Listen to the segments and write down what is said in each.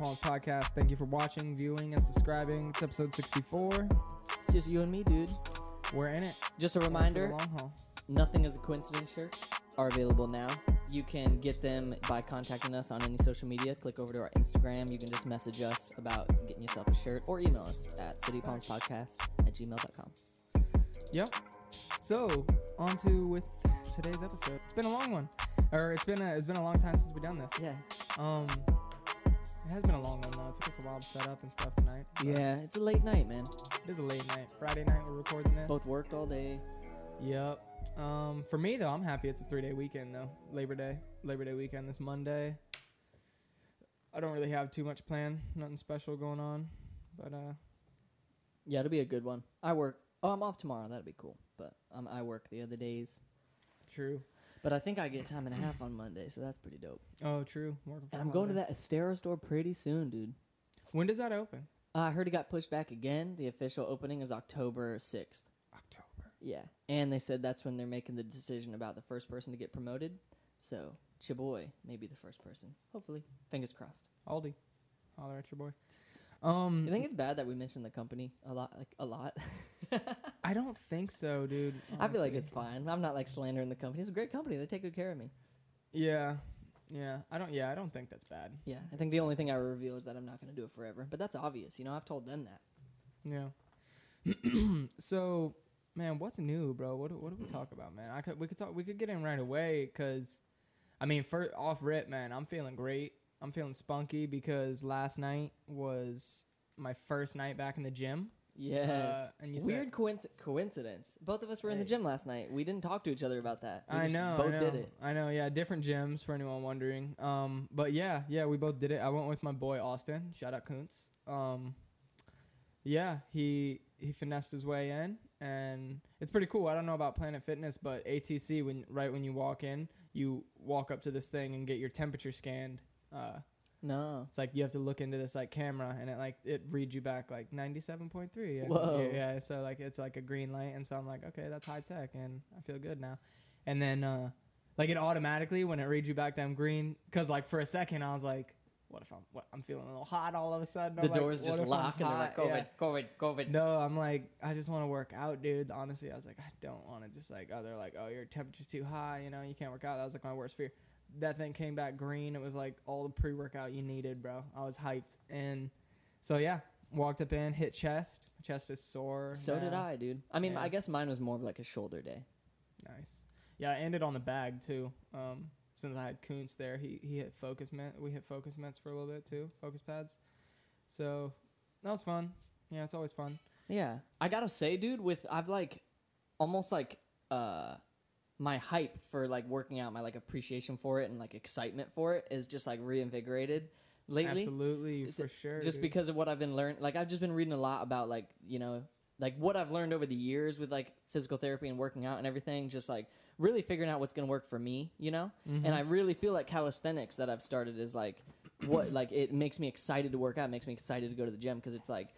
Palms podcast. Thank you for watching, viewing, and subscribing. It's episode 64. It's just you and me, dude. We're in it. Just a We're for the reminder long haul. nothing is a coincidence shirts are available now. You can get them by contacting us on any social media. Click over to our Instagram. You can just message us about getting yourself a shirt or email us at citypalmspodcast at gmail.com. Yep. So, on to with today's episode. It's been a long one. Or it's been a it's been a long time since we've done this. Yeah. Um it has been a long one though. It took us a while to set up and stuff tonight. Yeah, it's a late night, man. It is a late night. Friday night we're recording this. Both worked all day. Yep. Um, for me though, I'm happy it's a three day weekend though. Labor Day, Labor Day weekend this Monday. I don't really have too much planned, nothing special going on, but uh, Yeah, it'll be a good one. I work. Oh, I'm off tomorrow. That'd be cool. But um, I work the other days. true. But I think I get time and a half on Monday, so that's pretty dope. Oh, true. Working And I'm going to that Estero store pretty soon, dude. When does that open? Uh, I heard it got pushed back again. The official opening is October 6th. October. Yeah. And they said that's when they're making the decision about the first person to get promoted. So, Chiboy may be the first person. Hopefully. Fingers crossed. Aldi, holler at your boy. Um, You think it's bad that we mention the company a lot? Like, a lot? I don't think so, dude. I feel like it's fine. I'm not like slandering the company. It's a great company. They take good care of me. Yeah, yeah. I don't. Yeah, I don't think that's bad. Yeah. I think the only thing I reveal is that I'm not going to do it forever. But that's obvious. You know, I've told them that. Yeah. so, man, what's new, bro? What do, what do we talk about, man? I could we could talk we could get in right away because, I mean, for off rip, man, I'm feeling great. I'm feeling spunky because last night was my first night back in the gym. Yes. and you Weird coinc- coincidence. Both of us were in the gym last night. We didn't talk to each other about that. We I just know. Both I know, did it. I know. Yeah, different gyms for anyone wondering. Um, but yeah, yeah, we both did it. I went with my boy Austin. Shout out Kuntz. Um, yeah, he he finessed his way in, and it's pretty cool. I don't know about Planet Fitness, but ATC when right when you walk in, you walk up to this thing and get your temperature scanned. Uh, No. it's like you have to look into this like camera, and it like it reads you back like ninety seven point three. Yeah, Whoa. yeah, yeah. So like it's like a green light, and so I'm like, okay, that's high tech, and I feel good now. And then uh, like it automatically when it reads you back them green, because like for a second I was like, what if I'm what I'm feeling a little hot all of a sudden? The I'm like, doors just I'm lock and they're like. COVID, Yeah. COVID, COVID. No, I'm like, I just want to work out, dude. Honestly, I was like, I don't want to just like, oh, they're like, oh, your temperature's too high, you know, you can't work out. That was like my worst fear. That thing came back green. It was like all the pre workout you needed, bro. I was hyped. And so, yeah, walked up in, hit chest. Chest is sore. So did. I, dude. I mean, Yeah. I guess mine was more of like a shoulder day. Nice. Yeah, I ended on the bag too. Um, since I had Kuntz there, he, he hit focus mitt. We hit focus mitts for a little bit too, focus pads. So that was fun. Yeah, it's always fun. Yeah. I gotta say, dude, with I've like almost like uh my hype for like working out, my like appreciation for it and like excitement for it is just like reinvigorated lately. Absolutely, for sure. Just dude. because of what I've been learning. Like I've just been reading a lot about like, you know, like what I've learned over the years with like physical therapy and working out and everything, just like really figuring out what's gonna work for me, you know? Mm-hmm. And I really feel like calisthenics that I've started is like what like it makes me excited to work out, makes me excited to go to the gym because it's like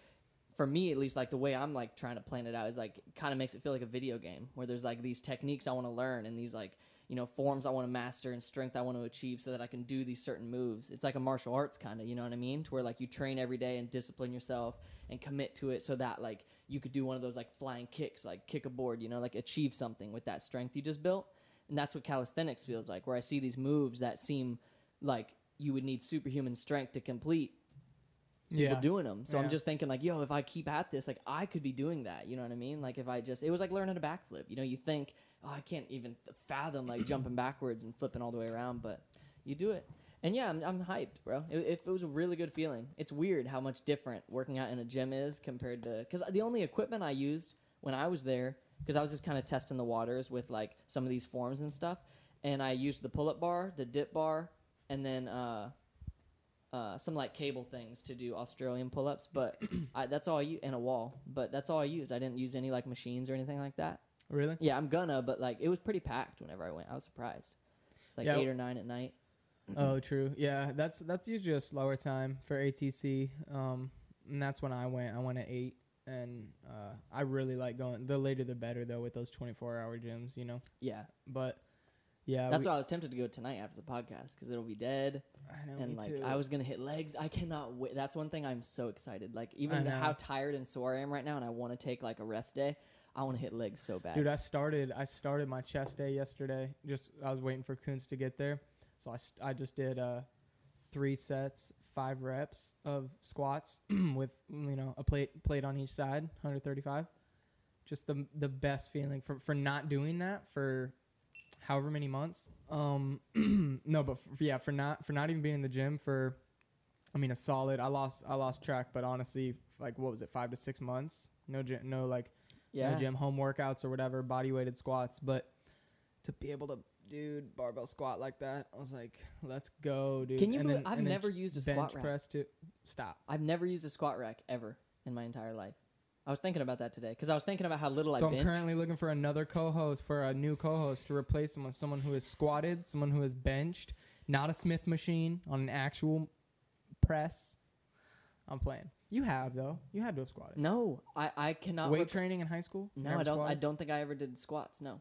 for me at least like the way i'm like trying to plan it out is like kind of makes it feel like a video game where there's like these techniques i want to learn and these like you know forms i want to master and strength i want to achieve so that i can do these certain moves. It's like a martial arts kind of you know what i mean? To where like you train every day and discipline yourself and commit to it so that like you could do one of those like flying kicks like kick a board you know like achieve something with that strength you just built. And that's what calisthenics feels like where i see these moves that seem like you would need superhuman strength to complete people yeah. doing them. So Yeah. I'm just thinking like, yo, if I keep at this, like I could be doing that. You know what I mean? Like if I just, it was like learning a backflip. You know, you think, oh, I can't even fathom like jumping backwards and flipping all the way around, but you do it. And yeah, I'm, I'm hyped, bro. It, it, was a really good feeling. It's weird how much different working out in a gym is compared to, because the only equipment I used when I was there, because I was just kind of testing the waters with like some of these forms and stuff, and I used the pull up bar, the dip bar, and then uh, uh, some like cable things to do Australian pull ups, but I, that's all I use, and a wall. But that's all I use. I didn't use any like machines or anything like that. Really? Yeah, I'm gonna, but like it was pretty packed whenever I went. I was surprised. It's like Yeah. eight or nine at night. Oh, true. Yeah, that's that's usually a slower time for ATC. Um, and that's when I went. I went at eight, and uh, I really like going. The later the better, though, with those twenty four hour gyms. You know, Yeah, but Yeah, That's we- why I was tempted to go tonight after the podcast because it'll be dead. I know, and like too. I was gonna hit legs. I cannot wait. That's one thing I'm so excited. Like even how tired and sore I am right now, and I want to take like a rest day. I want to hit legs so bad. Dude, I started I started my chest day yesterday. Just I was waiting for Kuntz to get there, so I, st- I just did uh three sets, five reps of squats with you know a plate plate on each side, 135. Just the the best feeling for for not doing that for however many months. Um, no, but for, yeah, for not for not even being in the gym for, I mean, a solid. I lost I lost track, but honestly, like what was it, five to six months? No gym, no like yeah. no gym home workouts or whatever, body weighted squats. But to be able to, dude, barbell squat like that, I was like, let's go, dude. Can you And believe then- I've never used a bench squat rack? press to stop. I've never used a squat rack ever in my entire life. I was thinking about that today because I was thinking about how little So I So I'm currently looking for another co-host for a new co-host to replace him with someone who is squatted, someone who is benched, not a Smith machine on an actual press. I'm playing. You have though. You had to have squatted. no, I I cannot. Weight rep- training in high school? no, I don't. I don't think I ever did squats. No.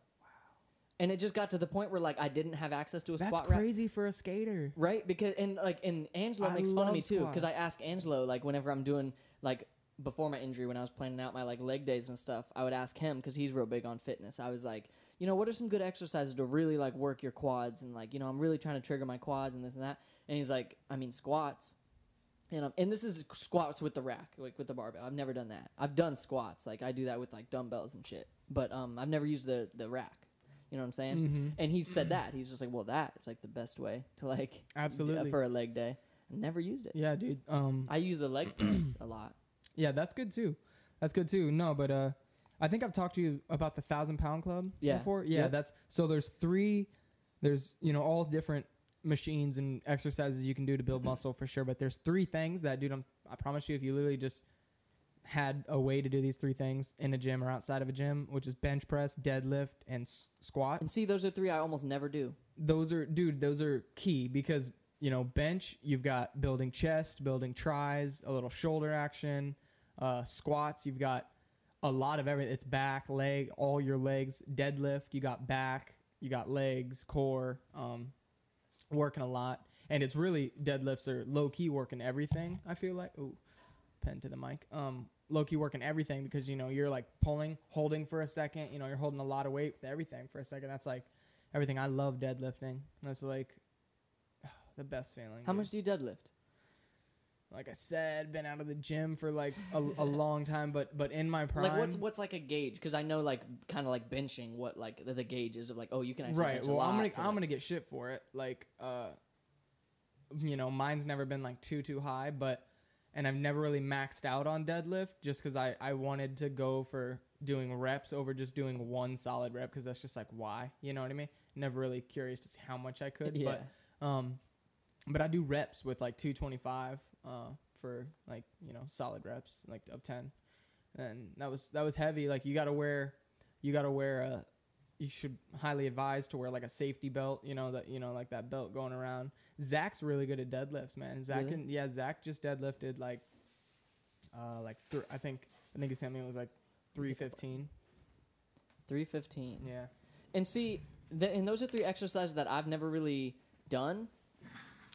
And it just got to the point where like I didn't have access to a That's squat rack. crazy for a skater. Right, because and like and Angelo I makes fun of me too because I ask Angelo like whenever I'm doing like before my injury when I was planning out my like leg days and stuff, I would ask him because he's real big on fitness. I was like, you know, what are some good exercises to really like work your quads and like you know I'm really trying to trigger my quads and this and that. And he's like, I mean squats. And, um, and this is squats with the rack, like with the barbell. I've never done that. I've done squats, like I do that with like dumbbells and shit. But um, I've never used the the rack. You know what I'm saying? Mm-hmm. And he said that. He's just like, well, that is like the best way to like d- Absolutely. for a leg day. I never used it. Yeah, dude. Um, I use the leg press a lot. Yeah, that's good too. That's good too. No, but uh, I think I've talked to you about the thousand pound club Yeah. before. Yeah, Yep. that's so. There's three. There's you know all different machines and exercises you can do to build muscle for sure. But there's three things that, dude. I'm, I promise you, if you literally just had a way to do these three things in a gym or outside of a gym, which is bench press, deadlift, and s- squat. And see, those are three I almost never do. those are dude those are key because you know bench you've got building chest building tries a little shoulder action uh, squats you've got a lot of everything it's back leg all your legs deadlift you got back you got legs core um, working a lot and it's really deadlifts are low key working everything i feel like ooh pen to the mic um low key working everything because you know you're like pulling holding for a second you know you're holding a lot of weight with everything for a second that's like everything. I love deadlifting. That's like the best feeling. How dude. much do you deadlift? Like I said, been out of the gym for like a, a long time, but but in my prime. Like what's what's like a gauge? Because I know like kind of like benching what like the, the gauge is of like oh you can actually right? Well, a lot. I'm gonna to, I'm like- gonna get shit for it. Like uh, you know, mine's never been like too too high, but and I've never really maxed out on deadlift just because I I wanted to go for doing reps over just doing one solid rep because that's just like why you know what I mean. Never really curious to see how much I could, yeah. but Um, but I do reps with like 225 uh, for like you know solid reps like of 10, and that was that was heavy. Like you got to wear, you got to wear a, you should highly advise to wear like a safety belt. You know that you know like that belt going around. Zach's really good at deadlifts, man. Zach Really? can yeah Zach just deadlifted like, uh like th- I think I think he sent me it was like 315. Three fifteen. Yeah. And see, th- and those are three exercises that I've never really done.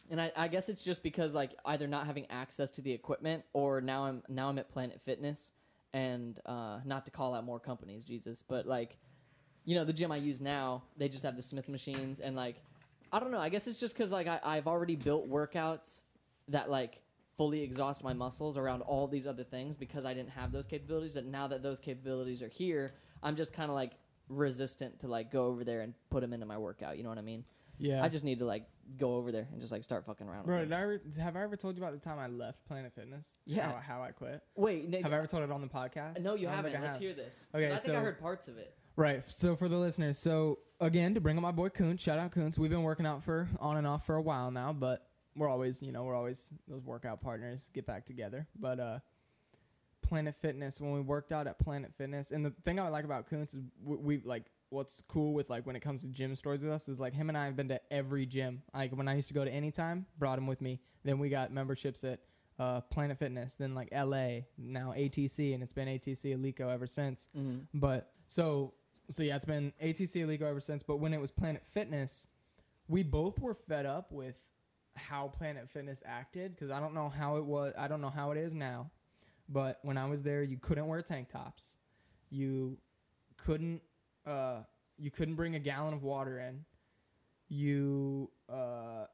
And I, I guess it's just because like either not having access to the equipment or now I'm now I'm at Planet Fitness and uh, not to call out more companies, Jesus, but like you know the gym I use now, they just have the Smith machines and like I don't know. I guess it's just because like I, I've already built workouts that like fully exhaust my muscles around all these other things because I didn't have those capabilities. That now that those capabilities are here, I'm just kind of like resistant to like go over there and put them into my workout. You know what I mean? Yeah. I just need to like go over there and just like start fucking around. Bro, with did them. I ever, have I ever told you about the time I left Planet Fitness? Yeah. How, how I quit? Wait, Have I ever told it on the podcast? no, you I don't haven't. think I Let's have. hear this. 'Cause Okay, I think I so- heard parts of it. Right. So for the listeners, so again, to bring up my boy Kuntz, shout out Kuntz. We've been working out for on and off for a while now, but we're always, you know, we're always those workout partners get back together. But uh Planet Fitness, when we worked out at Planet Fitness, and the thing I like about Kuntz is we, we like what's cool with like when it comes to gym stories with us is like him and I have been to every gym. Like when I used to go to Anytime, brought him with me. Then we got memberships at uh, Planet Fitness, then like LA, now ATC, and it's been ATC Alico ever since. Mm-hmm. But so so yeah, it's been ATC Alico ever since. But when it was Planet Fitness, we both were fed up with how Planet Fitness acted because I don't know how it was. I don't know how it is now, but when I was there, you couldn't wear tank tops. You couldn't. Uh, you couldn't bring a gallon of water in. You uh,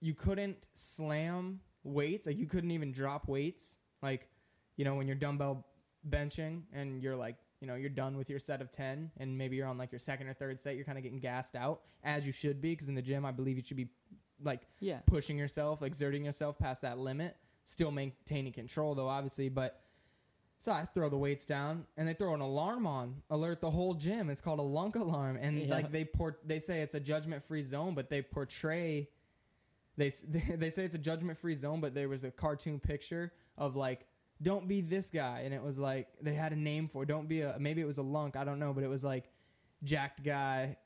you couldn't slam weights. Like you couldn't even drop weights. Like you know when you're dumbbell benching and you're like you know you're done with your set of 10 and maybe you're on like your second or third set you're kind of getting gassed out as you should be because in the gym i believe you should be like Yeah. pushing yourself exerting yourself past that limit still maintaining control though obviously but so i throw the weights down and they throw an alarm on alert the whole gym it's called a lunk alarm and Yeah. like they port they say it's a judgment free zone but they portray they, they say it's a judgment free zone but there was a cartoon picture of like don't be this guy and it was like they had a name for it. don't be a maybe it was a lunk i don't know but it was like jacked guy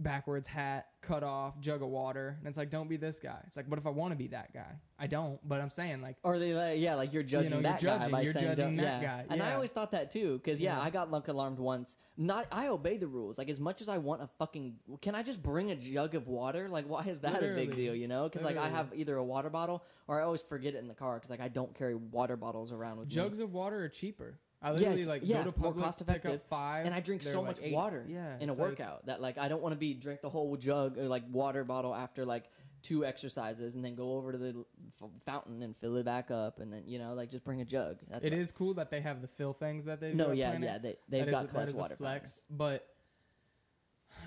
backwards hat cut off jug of water and it's like don't be this guy it's like what if i want to be that guy i don't but i'm saying like Or they like, yeah, like you're judging you're that judging- guy by you're saying judging that yeah. guy, And I always thought that too, because yeah, Yeah. I got lunk alarmed once. Not I obey the rules. Like as much as I want a fucking, can I just bring a jug of water? Like why is that a big deal? You know? Because like I have either a water bottle or I always forget it in the car because like I don't carry water bottles around with me. jugs of water are cheaper i literally Yes, like yeah, go to more Publix, cost pick up effective. five and I drink so like much eight. water yeah in a it's like- workout that like I don't want to be drink the whole jug or like water bottle after like two exercises and then go over to the fountain and fill it back up and then you know like just bring a jug. That's It is cool that they have the fill things that they do no, yeah, Planet. yeah. They they've is got that clutch water flex, flex. but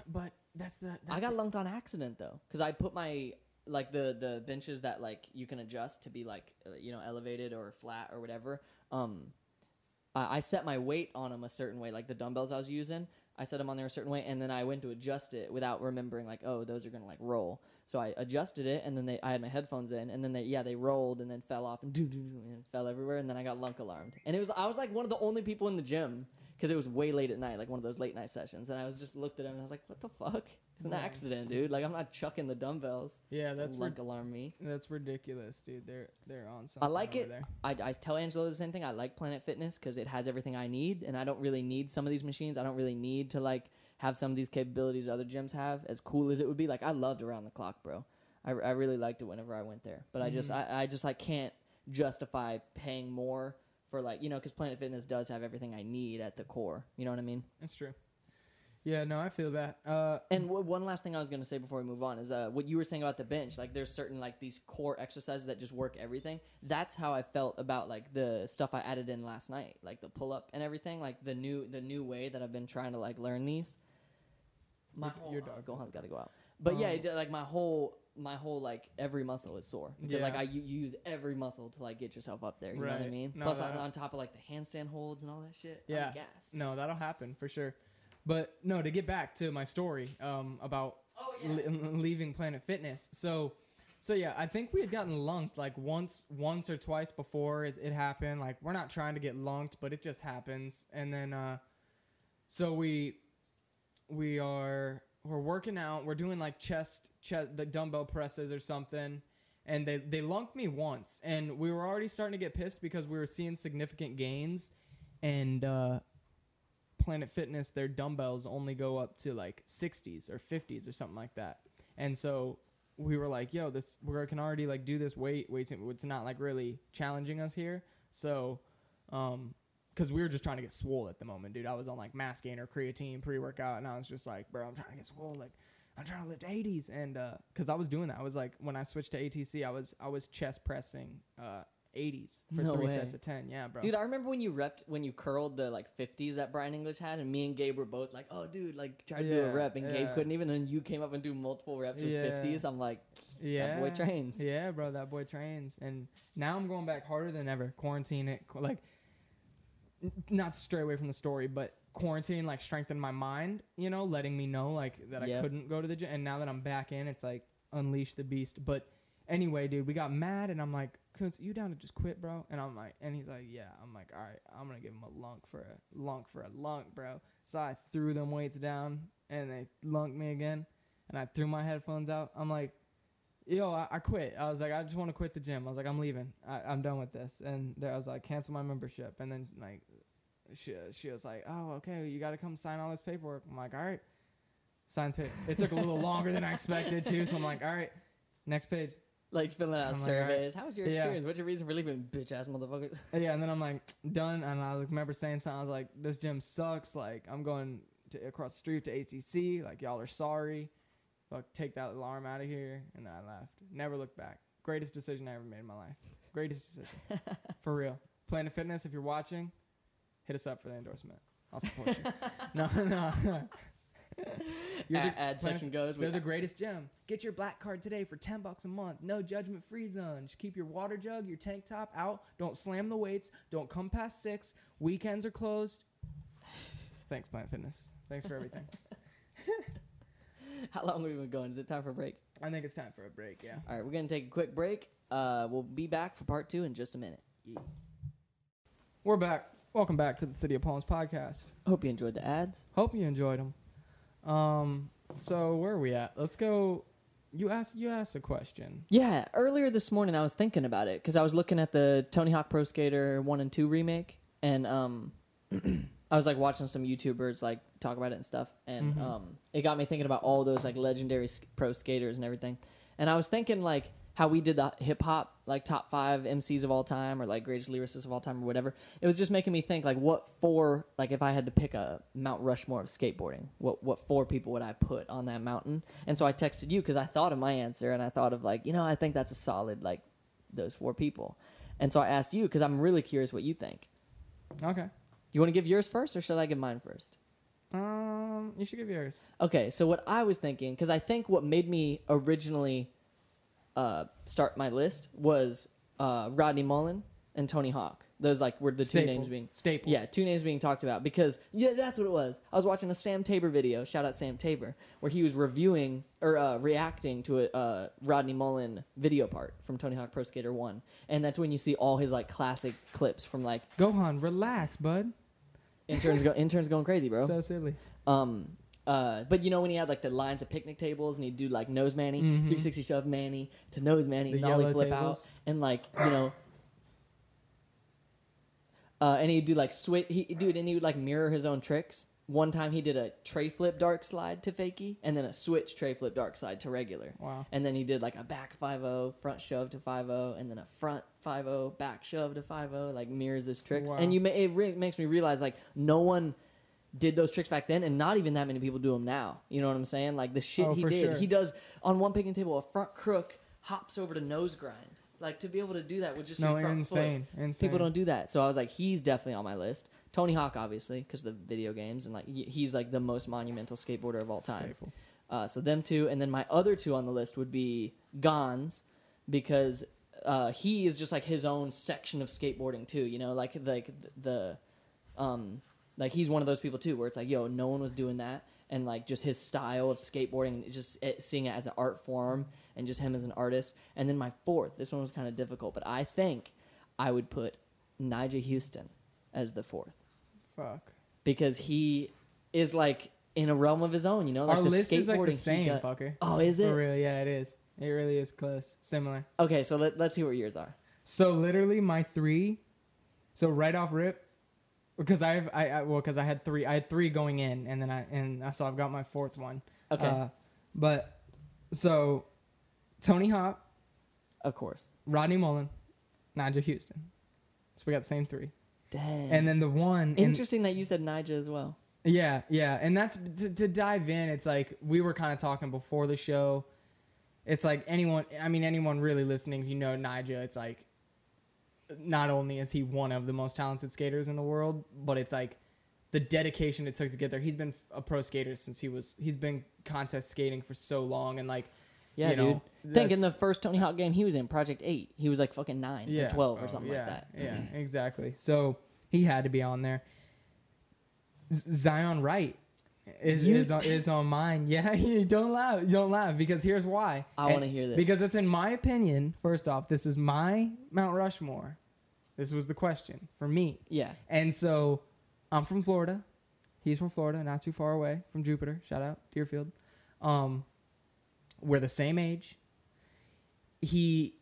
but that's the that's I got the, lunked on accident though, because I put my like the the benches that like you can adjust to be like uh, you know elevated or flat or whatever. Um, I, I set my weight on them a certain way, like the dumbbells I was using. I set them on there a certain way, and then I went to adjust it without remembering like, oh, those are gonna like roll. So I adjusted it, and then they I had my headphones in, and then they yeah they rolled and then fell off and do do do and fell everywhere, and then I got lunk alarmed, and it was I was like one of the only people in the gym because it was way late at night, like one of those late night sessions, and I was just looked at him and I was like, what the fuck? It's an accident, dude. Like I'm not chucking the dumbbells. yeah that's lunk rid- alarm me. that's ridiculous dude they're they're on something I like it. there. I, I tell Angelo the same thing. I like Planet Fitness because it has everything I need, and I don't really need some of these machines. I don't really need to like have some of these capabilities other gyms have. As cool as it would be, like I loved around the clock, bro. I, I really liked it whenever I went there, but I just Mhm. I, I just like can't justify paying more for like you know because Planet Fitness does have everything I need at the core. You know what I mean? That's true. Yeah, no, I feel that. Uh, And w- one last thing I was going to say before we move on is uh, what you were saying about the bench. Like, there's certain like these core exercises that just work everything. That's how I felt about like the stuff I added in last night, like the pull up and everything. Like the new the new way that I've been trying to like learn these. My Your- whole your uh, Gohan's got to go out. But yeah, Um, it, like my whole my whole like every muscle is sore because like I you, you use every muscle to like get yourself up there. You know what I mean? No, Plus on, on top of like the handstand holds and all that shit. Yeah. I'm no, that'll happen for sure. But no, to get back to my story um, about Oh le- leaving Planet Fitness. So, so yeah, I think we had gotten lunked like once, once or twice before it, it happened. Like we're not trying to get lunked, but it just happens. And then, uh, so we, we are we're working out. We're doing like chest, chest, the dumbbell presses or something. And they they lunked me once, and we were already starting to get pissed because we were seeing significant gains, and uh, Planet Fitness, their dumbbells only go up to like 60s or 50s or something like that. And so we were like, yo, this we can already like do this weight weight it's not like really challenging us here. So um cuz we were just trying to get swole at the moment, dude. I was on like mass gainer, creatine, pre-workout and I was just like, bro, I'm trying to get swole like I'm trying to lift 80s and uh cuz I was doing that. I was like when I switched to ATC, I was I was chest pressing uh 80s for No 3 way. sets of 10. Yeah, bro. Dude, I remember when you repped when you curled the like fifties that Brian English had, and me and Gabe were both like, "Oh, dude, like try to do a rep," and Gabe couldn't even. And you came up and do multiple reps with Yeah. fifties. I'm like, yeah. boy trains. Yeah, bro, that boy trains. And now I'm going back harder than ever. Quarantine it, like, not stray away from the story, but quarantine like strengthened my mind. You know, letting me know like that I couldn't go to the gym. And now that I'm back in, it's like unleash the beast. But anyway, dude, we got mad, and I'm like, Kuntz, you down to just quit, bro? And I'm like, and he's like, yeah. I'm like, all right, I'm gonna give him a lunk for a lunk for a lunk, bro. So I threw them weights down, and they lunked me again, and I threw my headphones out. I'm like yo, I, I quit. I was like, I just want to quit the gym. I was like, I'm leaving. I, I'm done with this. And I was like, cancel my membership. And then like, she she was like, "Oh, okay, you got to come sign all this paperwork." I'm like, "All right." Sign page. It took a little longer than I expected too, so I'm like, "All right, next page." Like filling out I'm like, surveys. How was your Yeah. experience? What's your reason for leaving, bitch ass motherfuckers? Yeah, and then I'm like done, and I remember saying something. I was like, "This gym sucks. Like, I'm going to across the street to ATC. Like, y'all are sorry. Fuck, take that alarm out of here." And then I left. Never looked back. Greatest decision I ever made in my life. Greatest decision, for real. Planet Fitness, if you're watching, hit us up for the endorsement. I'll support you. No, no, no. You're Ad, the- ad section goes. They're the greatest gym. Get your black card today for 10 bucks a month. No judgment free zone. Just keep your water jug, your tank top out. Don't slam the weights. Don't come past six. Weekends are closed. Thanks, Planet Fitness. Thanks for everything. How long have we been going? Is it time for a break? I think it's time for a break, yeah. All right, we're gonna take a quick break. Uh, we'll be back for part two in just a minute. We're back. Welcome back to the City of Palms podcast. Hope you enjoyed the ads. Hope you enjoyed them. Um, so where are we at? Let's go. You asked. You asked a question. Yeah, earlier this morning I was thinking about it because I was looking at the Tony Hawk Pro Skater one and two remake, and um, I was like watching some YouTubers like talk about it and stuff, and Mhm. um, it got me thinking about all those like legendary sk- pro skaters and everything, and I was thinking like how we did the hip hop like top five MCs of all time or like greatest lyricists of all time or whatever. It was just making me think like what four like if I had to pick a Mount Rushmore of skateboarding, what what four people would I put on that mountain? And so I texted you because I thought of my answer and I thought of like you know I think that's a solid like those four people, and so I asked you because I'm really curious what you think. Okay. You want to give yours first or should I give mine first? Um, you should give yours. Okay, so what I was thinking, because I think what made me originally uh, start my list was uh, Rodney Mullen and Tony Hawk. Those like were the two names being Staples. yeah two names being talked about because yeah that's what it was. I was watching a Sam Tabor video. Shout out Sam Tabor, where he was reviewing or uh, reacting to a uh, Rodney Mullen video part from Tony Hawk Pro Skater One, and that's when you see all his like classic clips from like Gohan, relax, bud. interns go interns going crazy, bro. So silly. Um, uh, but you know when he had like the lines of picnic tables and he'd do like nose manny, Mhm. 360 shove manny to nose manny, The nollie flip tables. out, and like you know, uh, and he'd do like switch. He dude, and he would like mirror his own tricks. One time he did a tray flip dark slide to fakie, and then a switch tray flip dark slide to regular. Wow. And then he did like a back 5 front shove to 5 and then a front 5 back shove to 5 like mirrors his tricks. Wow. And you may, it re- makes me realize like no one did those tricks back then and not even that many people do them now. You know what I'm saying? Like the shit Oh, he did. sure. He does on one picking table a front crook hops over to nose grind. Like to be able to do that would just No, front insane, insane. People don't do that. So I was like he's definitely on my list. Tony Hawk obviously because the video games and like he's like the most monumental skateboarder of all time. Uh, so them two, and then my other two on the list would be Gonz, because uh, he is just like his own section of skateboarding too. You know, like like the, um, like he's one of those people too, where it's like, yo, no one was doing that, and like just his style of skateboarding, and just it, seeing it as an art form, and just him as an artist. And then my fourth, this one was kind of difficult, but I think I would put Nyjah Huston as the fourth Fuck. because he is like in a realm of his own. You know, like Our the list is like the same, fucker. Oh, is it? For real, yeah, it is. It really is close, similar. Okay, so let, let's see what yours are. So literally, my three. So right off rip, because I've I, I well because I had three. I had three going in, and then I and so I've got my fourth one. Okay, Uh, but so Tony Hawk, of course. Rodney Mullen, Nyjah Huston. So we got the same three. Dang. And then the one in- Interesting that you said Nyjah as well. Yeah, yeah, and that's to, to dive in. It's like we were kind of talking before the show. It's like anyone. I mean, anyone really listening, if you know Nyjah, it's like not only is he one of the most talented skaters in the world, but it's like the dedication it took to get there. He's been a pro skater since he was. He's been contest skating for so long, and like Yeah, you dude. know, Think in the first Tony Hawk game he was in, Project Eight. He was like fucking nine or twelve or oh, something yeah, like that. Yeah, exactly. So he had to be on there. Z- Zion Wright is You is on, is on mine. Yeah, don't laugh. Don't laugh because here's why. I wanna hear this. because it's in my opinion. First off, this is my Mount Rushmore. This was the question for me, Yeah. and so I'm from Florida. He's from Florida, not too far away from Jupiter. Shout out Deerfield. Um, we're the same age. He,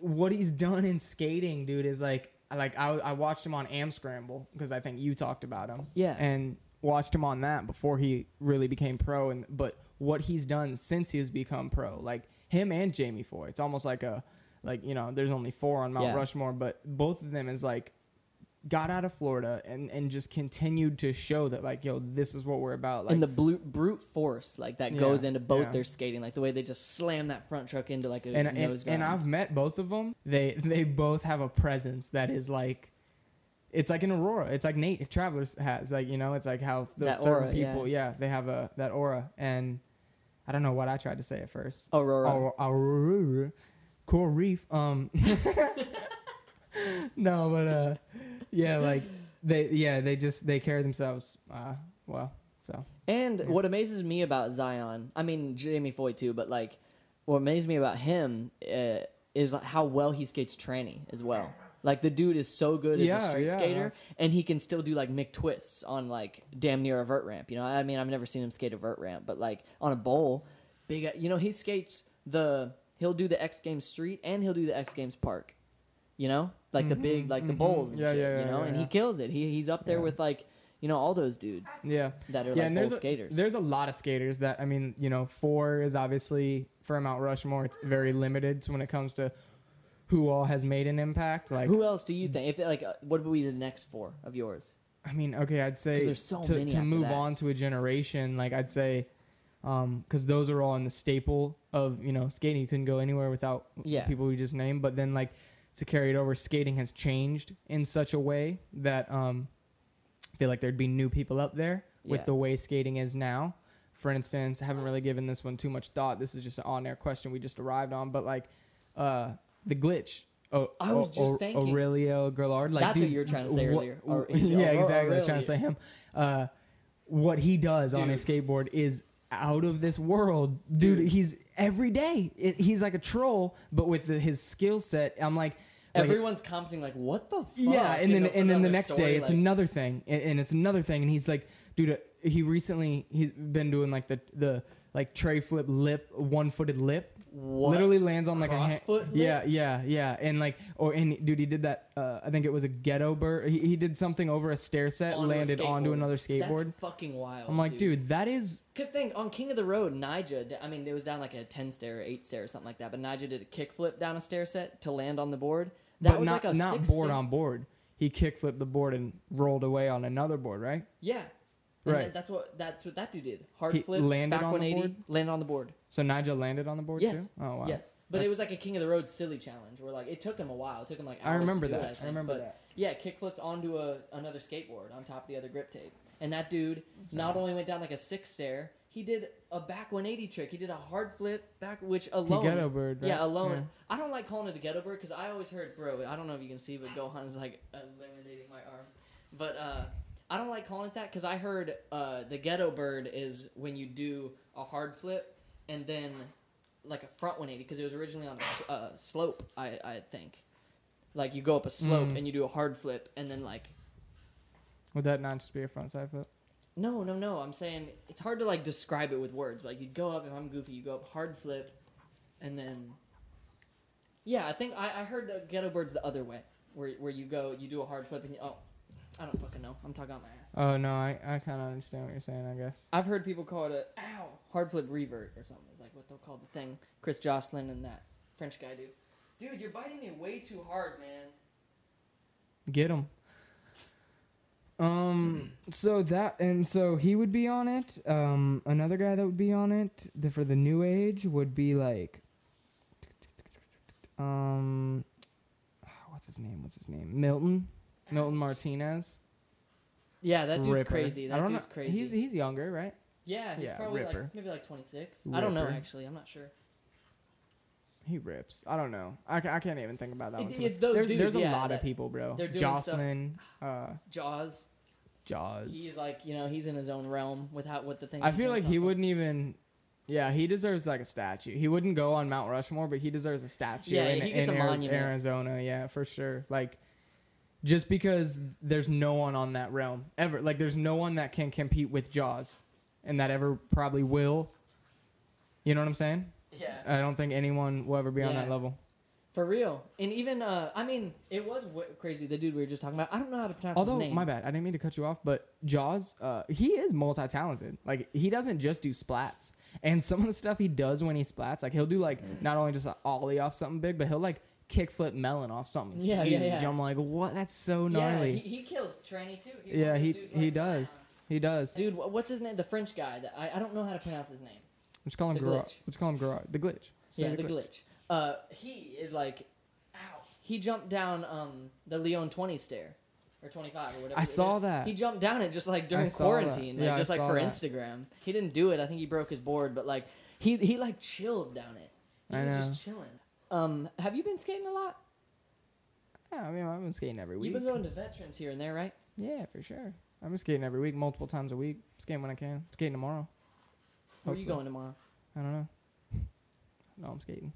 what he's done in skating, dude, is like like I, I watched him on Am Scramble because I think you talked about him. Yeah. And watched him on that before he really became pro. And but what he's done since he has become pro, like him and Jamie Foy, it's almost like a like you know there's only four on Mount Yeah. Rushmore, but both of them is like got out of Florida and and just continued to show that like yo this is what we're about. Like and the brute, brute force like that Yeah, goes into both yeah. their skating, like the way they just slam that front truck into like a and and, nose and grind. I've met both of them. They they both have a presence that is like. It's like an aurora. It's like Nate Travelers has, like you know. It's like how those That certain aura, yeah. people, yeah. they have a that aura, and I don't know what I tried to say at first. Aurora. Aurora, aurora, coral reef. Um, no, but uh, yeah, like they, yeah, they just they carry themselves uh well. So And Yeah. what amazes me about Zion, I mean Jamie Foy too, but like what amazes me about him uh, is how well he skates tranny as well. Like the dude is so good as Yeah, a street yeah, skater, and he can still do like McTwists on like damn near a vert ramp. You know, I mean I've never seen him skate a vert ramp, but like on a bowl, big. You know he skates the he'll do the X Games street and he'll do the X Games park. You know, like the big like the mhm. bowls and Yeah, shit. you know, and he kills it. He he's up there with like you know all those dudes yeah, that are yeah, like a, skaters. there's a lot of skaters that I mean, you know, four is obviously for Mount Rushmore. It's very limited when it comes to who all has made an impact. Like, Who else do you think? If like, uh, what would be the next four of yours? I mean, okay, I'd say 'Cause there's so to, many to after move that. on to a generation, like I'd say, because those are all in the staple of you know skating. You couldn't go anywhere without Yeah. people we just named. But then like to carry it over, skating has changed in such a way that um, I feel like there'd be new people up there with the way skating is now. For instance, I haven't really given this one too much thought. This is just an on-air question we just arrived on, but like uh, the glitch. Oh, I was just thinking. Aurelio Gillard. Like, That's what dude, you were trying to say what- earlier. Or- yeah, or- exactly. I was trying to say him. Uh, what he does on his skateboard is out of this world, dude. Dude. He's every day. It, he's like a troll, but with the, his skill set, I'm like, like, Everyone's commenting like, "What the fuck?" yeah, and You then know, and then the next story, day it's like, another thing, and, and it's another thing, and he's like, dude, uh, he recently he's been doing like the the like tray flip lip, one footed lip, What? literally lands on like a hand. Crossfoot? Yeah, yeah, yeah, and like or and dude, he did that. Uh, I think it was a ghetto bird. He, he did something over a stair set, onto landed onto another skateboard. That's fucking wild. I'm like, dude, that is Because think on King of the Road, Nyjah. I mean, it was down like a ten stair, or eight stair, or something like that. But Nyjah did a kickflip down a stair set to land on the board. That but was not like a not six board stair- on board. He kickflipped the board and rolled away on another board, right? Yeah. And Right. that's what that's what that dude did. Hard He flip, landed back on 180, board? landed on the board. So Nyjah landed on the board Yes. too. Oh wow. Yes, but it was like a King of the Road silly challenge where like it took him a while. It took him like I remember that. It, I think, remember but that. Yeah, kickflips onto a another skateboard on top of the other grip tape, and that dude not only went down like a six stair, he did a back 180 trick. He did a hard flip back, which alone. ghetto bird, right? Yeah, alone. Yeah. I don't like calling it the ghetto bird because I always heard, bro. I don't know if you can see, but Gohan is like eliminating my arm. But uh, I don't like calling it that because I heard uh, the ghetto bird is when you do a hard flip and then like a front 180 because it was originally on a uh, slope. I I think. Like you go up a slope Mm. and you do a hard flip and then like Would that not just be a front side flip? no no no I'm saying it's hard to like describe it with words. Like you'd go up if I'm goofy, you go up hard flip, and then yeah I think I, I heard the ghetto birds the other way where where you go you do a hard flip and you, oh I don't fucking know I'm talking out my ass. Oh no, I, I kind of understand what you're saying. I guess. I've heard people call it a ow hard flip revert or something. It's like what they'll call the thing. Chris Joslin and that French guy do. Dude, you're biting me way too hard, man. Get him. Um. So that and so he would be on it. Um. Another guy that would be on it the, for the new age would be like. Um. What's his name? What's his name? Milton. Milton Martinez. Yeah, that dude's Ripper. crazy. That dude's know- crazy. He's he's younger, right? yeah, he's yeah, probably Ripper. like maybe like 26. I don't know actually. I'm not sure. He rips. I don't know. I, I can't even think about that It- one. too it's those there's, dudes, there's a yeah, lot of people, bro. they're doing stuff- Joslin, uh, Jaws. Jaws. He's like, you know, he's in his own realm with how what the things. I feel like he of. wouldn't even. Yeah, he deserves like a statue. He wouldn't go on Mount Rushmore, but he deserves a statue Yeah, in, he gets in a monument. Arizona. Yeah, for sure. Like, just because there's no one on that realm ever. Like, there's no one that can compete with Jaws, and that ever probably will. You know what I'm saying? Yeah. I don't think anyone will ever be on Yeah. that level. For real. And even, uh, I mean, it was w- crazy. The dude we were just talking about. I don't know how to pronounce Although his name. Although, my bad, I didn't mean to cut you off, but Jaws, uh, he is multi talented. Like he doesn't just do splats, and some of the stuff he does when he splats, like he'll do like not only just an ollie off something big, but he'll like kickflip melon off something Yeah, yeah, huge. yeah. I'm like, what? That's so yeah, gnarly. he, he kills Tranny too. He's Yeah, one of those he he does. Slam. He does. Dude, what's his name? The French guy. That I, I don't know how to pronounce his name. Let's call him garage. glitch. Let's call him garage. The glitch. Say yeah, the glitch. Uh, he is like, ow. He jumped down um the Lyon 20 stair. Or 25 or whatever. I saw is. that. He jumped down it just like during that. quarantine, like Yeah, I just like for that. Instagram. He didn't do it. I think he broke his board, but like he he like chilled down it. He I was know. just chilling. Um, have you been skating a lot? Yeah, I mean, I've been skating every week. You've been going to veterans here and there, right? yeah, for sure. I've been skating every week, multiple times a week. Skating when I can. Skating tomorrow. Where are you going tomorrow? I don't know. No, I'm skating.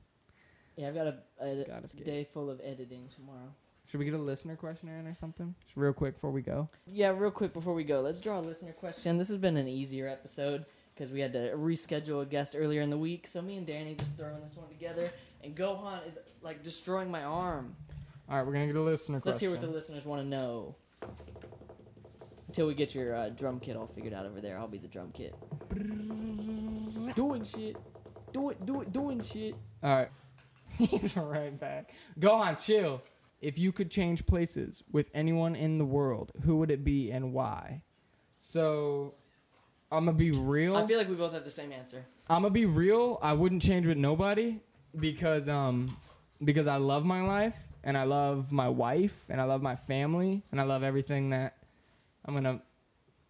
Yeah, I've got a, a day full of editing tomorrow. Should we get a listener questionnaire in or something? Just real quick before we go. Yeah, real quick before we go, let's draw a listener question. This has been an easier episode because we had to reschedule a guest earlier in the week. So me and Danny just throwing this one together, and Gohan is like destroying my arm. All right, we're gonna get a listener Let's hear what the listeners want to know. Until we get your uh, drum kit all figured out over there, I'll be the drum kit. Doing shit, do it, do it, doing shit. All right. He's right back. Go on, chill. If you could change places with anyone in the world, who would it be and why? So, I'm gonna be real. I feel like we both have the same answer. I'm gonna be real. I wouldn't change with nobody because um because I love my life and I love my wife and I love my family and I love everything that I'm gonna.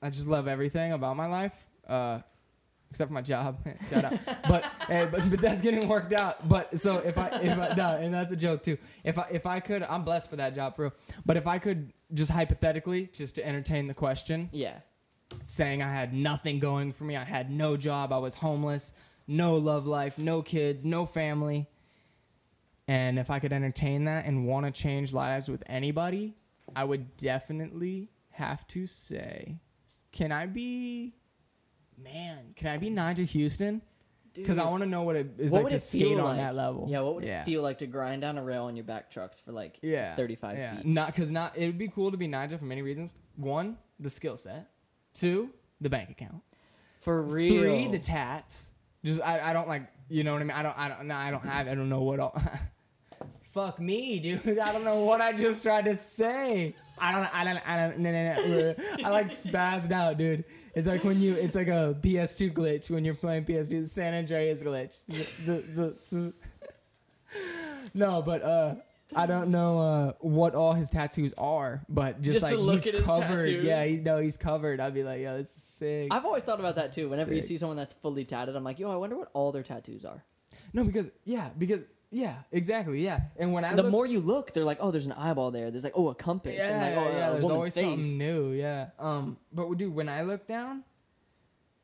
I just love everything about my life. Uh, except for my job. Shout out. But hey, but, but that's getting worked out. But so if I if I no, and that's a joke too. If I if I could, I'm blessed for that job, bro. But if I could just hypothetically, just to entertain the question, Yeah. Saying I had nothing going for me. I had no job. I was homeless, no love life, no kids, no family. And if I could entertain that and want to change lives with anybody, I would definitely have to say, can I be, man, can I be Nyjah Huston? Because I want to know what it is What like to skate on like? that level. Yeah, what would yeah. it feel like to grind down a rail on your back trucks for like Yeah, 35 yeah. feet? Not because not it would be cool to be Nyjah for many reasons. One, the skill set. Two, the bank account. For real. Three, the tats. Just I, I don't like you know what I mean. I don't I don't no, I don't have I don't know what all. Fuck me, dude. I don't know what I just tried to say. I don't I don't I don't no, no, no. I like spazzed out, dude. It's like when you it's like a PS2 glitch when you're playing PS2, the San Andreas glitch. No, but uh I don't know uh, what all his tattoos are, but just, Just like to look he's at his covered. Yeah, tattoos? he, no, he's covered. I'd be like, yo, this is sick. I've always thought about that too. Whenever you see someone that's fully tatted, I'm like, yo, I wonder what all their tattoos are. No, because yeah, because yeah, exactly, yeah. And when I the look, more you look, they're like, oh, there's an eyeball there. There's like, oh, a compass. yeah, and like, oh, yeah, a there's always face. something new, yeah. Um, but dude, when I look down,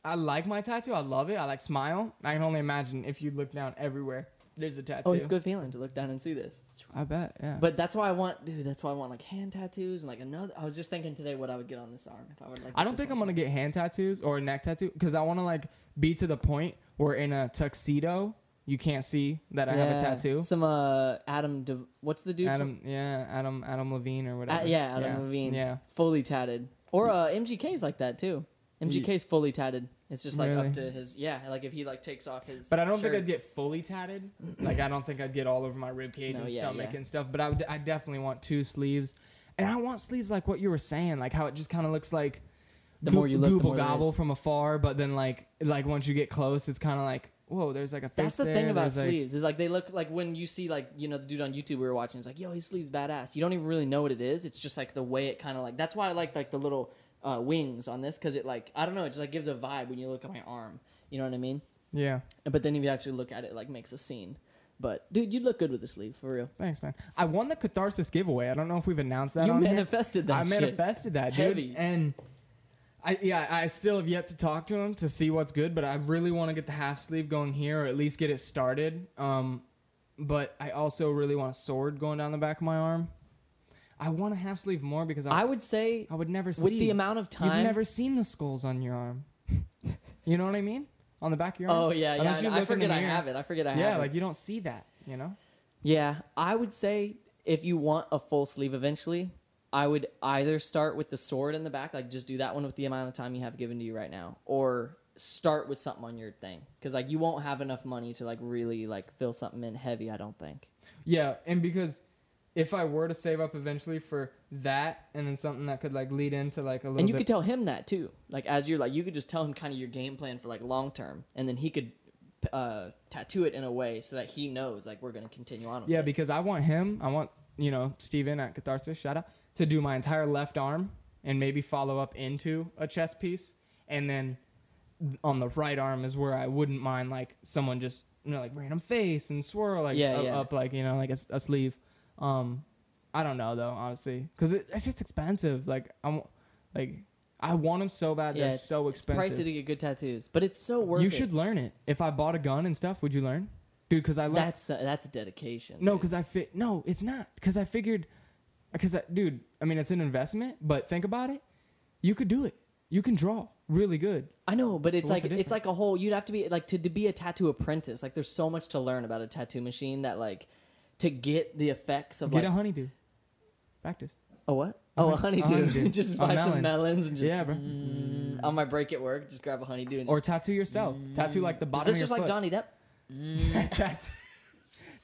I like my tattoo. I love it. I like smile. I can only imagine if you look down everywhere, there's a tattoo. Oh, it's a good feeling to look down and see this. I bet, yeah. But that's why I want, dude. That's why I want like hand tattoos and like another. I was just thinking today what I would get on this arm if I would like. I don't think I'm gonna get hand tattoos or a neck tattoo because I want to like be to the point where in a tuxedo you can't see that I have a tattoo. Some uh, Adam. De- what's the dude? from- Adam, yeah, Adam, Adam Levine or whatever. Uh, yeah, Adam Levine. Yeah, fully tatted. Or uh, MGK's like that too. MGK's fully tatted. It's just like Really? up to his yeah. Like if he like takes off his. But I don't think. I'd get fully tatted. Like I don't think I'd get all over my rib cage No, and yeah, stomach yeah. and stuff. But I would, I definitely want two sleeves, and I want sleeves like what you were saying, like how it just kind of looks like The more you look, the more there gobble is. from afar, but then like like once you get close, it's kind of like whoa, there's like a face That's the there, thing about there's, like- sleeves is like they look like when you see like you know the dude on YouTube we were watching it's like yo his sleeves badass you don't even really know what it is it's just like the way it kind of like that's why I like like the little uh, wings on this because it like I don't know it just like gives a vibe when you look at my arm you know what I mean yeah. but then if you actually look at it, it like makes a scene but dude you'd look good with the sleeve for real Thanks, man. I won the catharsis giveaway. I don't know if we've announced that you on here. manifested that I shit. manifested that, dude. Heavy. And I yeah, I still have yet to talk to him to see what's good, but I really want to get the half sleeve going here or at least get it started. Um but I also really want a sword going down the back of my arm. I want a half sleeve more because I, I would say I would never see with the amount of time You've never seen the skulls on your arm. you know what I mean? On the back of your arm? oh yeah yeah Unless you I, I look in the forget I have it I forget I have it. Yeah, like you don't see that, you know? Yeah, I would say if you want a full sleeve eventually, I would either start with the sword in the back, like just do that one with the amount of time you have given to you right now, or start with something on your thing, because like you won't have enough money to like really like fill something in heavy. I don't think. Yeah, and because if I were to save up eventually for that, and then something that could like lead into like a little And you bit could tell him that too. Like as you're like you could just tell him kind of your game plan for like long term, and then he could uh, tattoo it in a way so that he knows like we're gonna continue on. With Yeah, this. because I want him. I want you know Steven at Catharsis. Shout out to do my entire left arm and maybe follow up into a chest piece, and then on the right arm is where I wouldn't mind like someone just you know like random face and swirl like Yeah, up, yeah. up like you know like a, s- a sleeve. Um, I don't know though honestly because it, it's just expensive. Like I'm like I want them so bad. Yeah, They're it's- so it's expensive. pricey to get good tattoos, but it's so worth you it. should learn it. If I bought a gun and stuff, would you learn, dude? Because I learned. That's uh, that's dedication. No, dude. because I fit. No, it's not. Because I figured. Because dude, I mean, it's an investment, but think about it. You could do it. You can draw really good. I know, but it's what's like the it's like a whole. You'd have to be like to, to be a tattoo apprentice. Like there's so much to learn about a tattoo machine that like to get the effects of Get like a honeydew. Practice. a what? Oh, a honey- a honeydew. honeydew. just A buy some melon. melons and just Yeah, bro. Mm, on my break at work, just grab a honeydew and Or just, tattoo yourself. Tattoo like the bottom this of your just like foot. Johnny Depp? tattoo,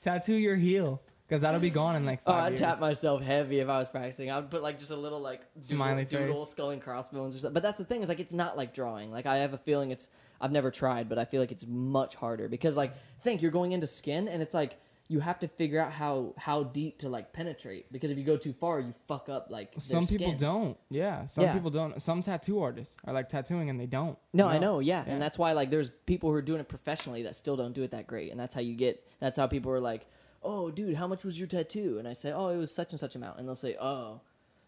tattoo your heel, because that'll be gone in like Oh, five I'd years. tap myself heavy if I was practicing. I'd put like just a little like doodle, Smiley doodle skull and crossbones or something. But that's the thing is like it's not like drawing. Like I have a feeling it's I've never tried, but I feel like it's much harder because like think you're going into skin and it's like you have to figure out how how deep to like penetrate because if you go too far you fuck up like Some people skin. don't. Yeah, some Yeah. people don't. Some tattoo artists are like tattooing and they don't. No, I know, yeah. Yeah. And that's why like there's people who are doing it professionally that still don't do it that great. And that's how you get that's how people are like, "Oh, dude, how much was your tattoo?" And I say, "Oh, it was such and such amount." And they'll say, "Oh,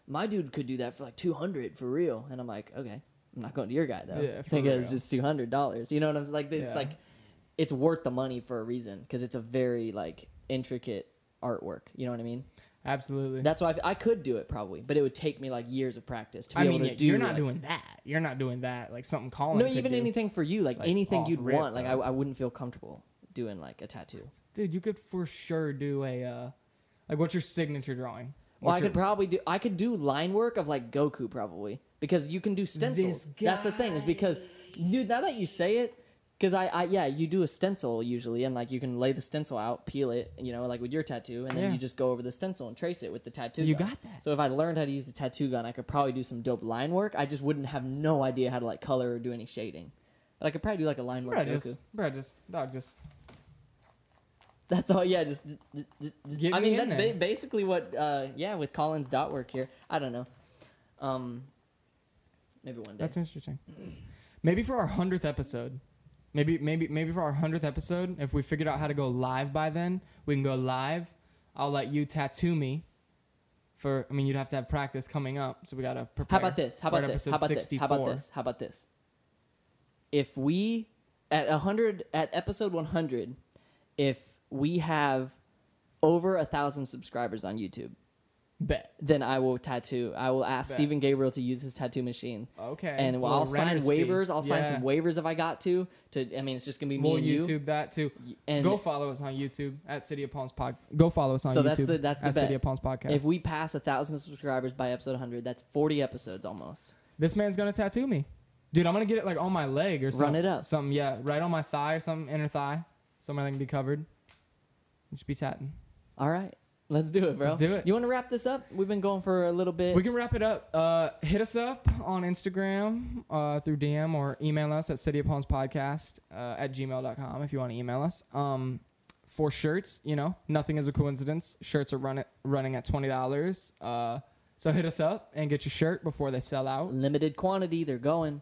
my dude could do that for like 200 for real." And I'm like, "Okay. I'm not going to your guy though Yeah, for because real. it's $200." You know what I'm like it's Yeah. like it's worth the money for a reason because it's a very like intricate artwork. You know what I mean? Absolutely. That's why I, I could do it probably, but it would take me like years of practice to be I able mean, to yeah, do you're not like- doing that. You're not doing that. Like something Colin. no, even do. anything for you, like, Like, anything you'd rip, want. Like I. I wouldn't feel comfortable doing like a tattoo. Dude, you could for sure do a uh like what's your signature drawing? Well, I What's could probably do. I could do line work of like Goku probably because you can do stencils. That's the thing is because, dude, now that you say it, because I, I, yeah, you do a stencil usually, and like you can lay the stencil out, peel it, you know, like with your tattoo, and then Yeah. you just go over the stencil and trace it with the tattoo. You gun. got that. So if I learned how to use the tattoo gun, I could probably do some dope line work. I just wouldn't have no idea how to like color or do any shading. But I could probably do like a line work Bro, Goku. just, dog, just That's all. Yeah, just. Get I me mean, in that's there. ba- basically what. Uh, yeah, with Collins dot work here. I don't know. Um, maybe one day. that's interesting. Maybe for our hundredth episode, maybe maybe maybe for our hundredth episode, if we figured out how to go live by then, we can go live. I'll let you tattoo me. For I mean, you'd have to have practice coming up, so we gotta prepare. How prepare. about this? How about this? How about this? How about this? How about this? If we at a hundred at episode one hundred, if we have over a thousand subscribers on YouTube, Bet. then I will tattoo. I will ask Bet. Stephen Gabriel to use his tattoo machine, Okay. and Little I'll sign renter's fee. waivers. I'll sign Yeah. some waivers if I got to. To I mean, it's just gonna be me We'll and you. YouTube that too. And go follow us on YouTube at City of Palms Pod. Go follow us on So YouTube. that's the- that's the at City of Palms Podcast. if we pass a thousand subscribers by episode 100, that's 40 episodes almost. this man's gonna tattoo me, dude. I'm gonna get it like on my leg or Run something. it up. Something, yeah, right on my thigh or something, inner thigh, somewhere that can be covered. Just be tatting. All right, let's do it, bro. Let's do it. You want to wrap this up? We've been going for a little bit. We can wrap it up. Uh, hit us up on Instagram uh, through DM or email us at City of Palms Podcast uh, at gmail.com if you want to email us. Um, for shirts, you know, nothing is a coincidence. Shirts are run running at twenty dollars. Uh, so hit us up and get your shirt before they sell out. Limited quantity. They're going.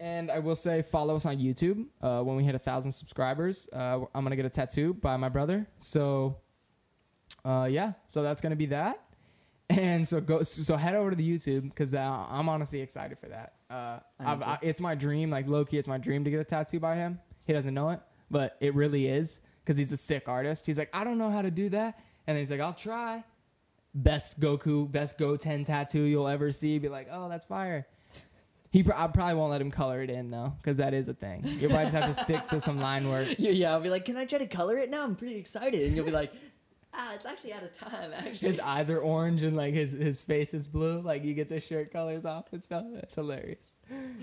And I will say, follow us on YouTube. Uh, when we hit a thousand subscribers, uh, I'm gonna get a tattoo by my brother. So, uh, yeah, so that's gonna be that. And so go, so head over to the YouTube because uh, I'm honestly excited for that. Uh, I I've. I, it's my dream, like lowkey. It's my dream to get a tattoo by him. He doesn't know it, but it really is because he's a sick artist. He's like, I don't know how to do that, and then he's like, I'll try. Best Goku, best Goten tattoo you'll ever see. Be like, oh, that's fire. He, pr- I probably won't let him color it in though, because that is a thing. You probably just have to stick to some line work. Yeah, yeah. I'll be like, can I try to color it now? I'm pretty excited. And you'll be like, ah, it's actually out of time. Actually, His eyes are orange and like his his face is blue. Like you get the shirt colors off and stuff. That's hilarious.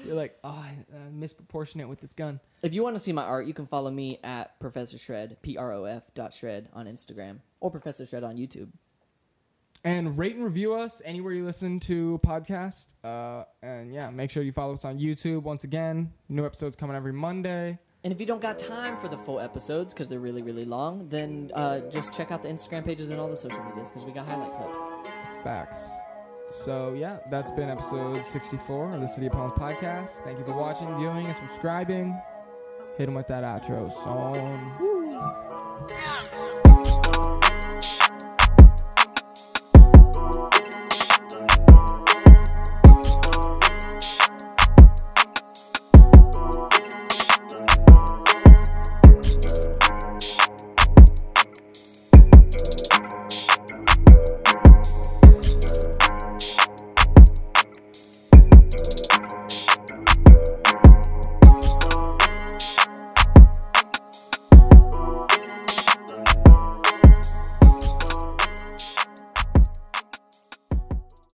You're like, oh, I uh, misproportionate with this gun. If you want to see my art, you can follow me at Professor Shred, P R O F dot Shred on Instagram or Professor Shred on YouTube. And rate and review us anywhere you listen to podcast. Uh, and yeah, make sure you follow us on YouTube. Once again, new episodes coming every Monday. And if you don't got time for the full episodes because they're really, really long, then uh, just check out the Instagram pages and all the social medias because we got highlight clips. Facts. So yeah, that's been episode 64 of the City of Palms podcast. Thank you for watching, viewing, and subscribing. Hit him with that outro song.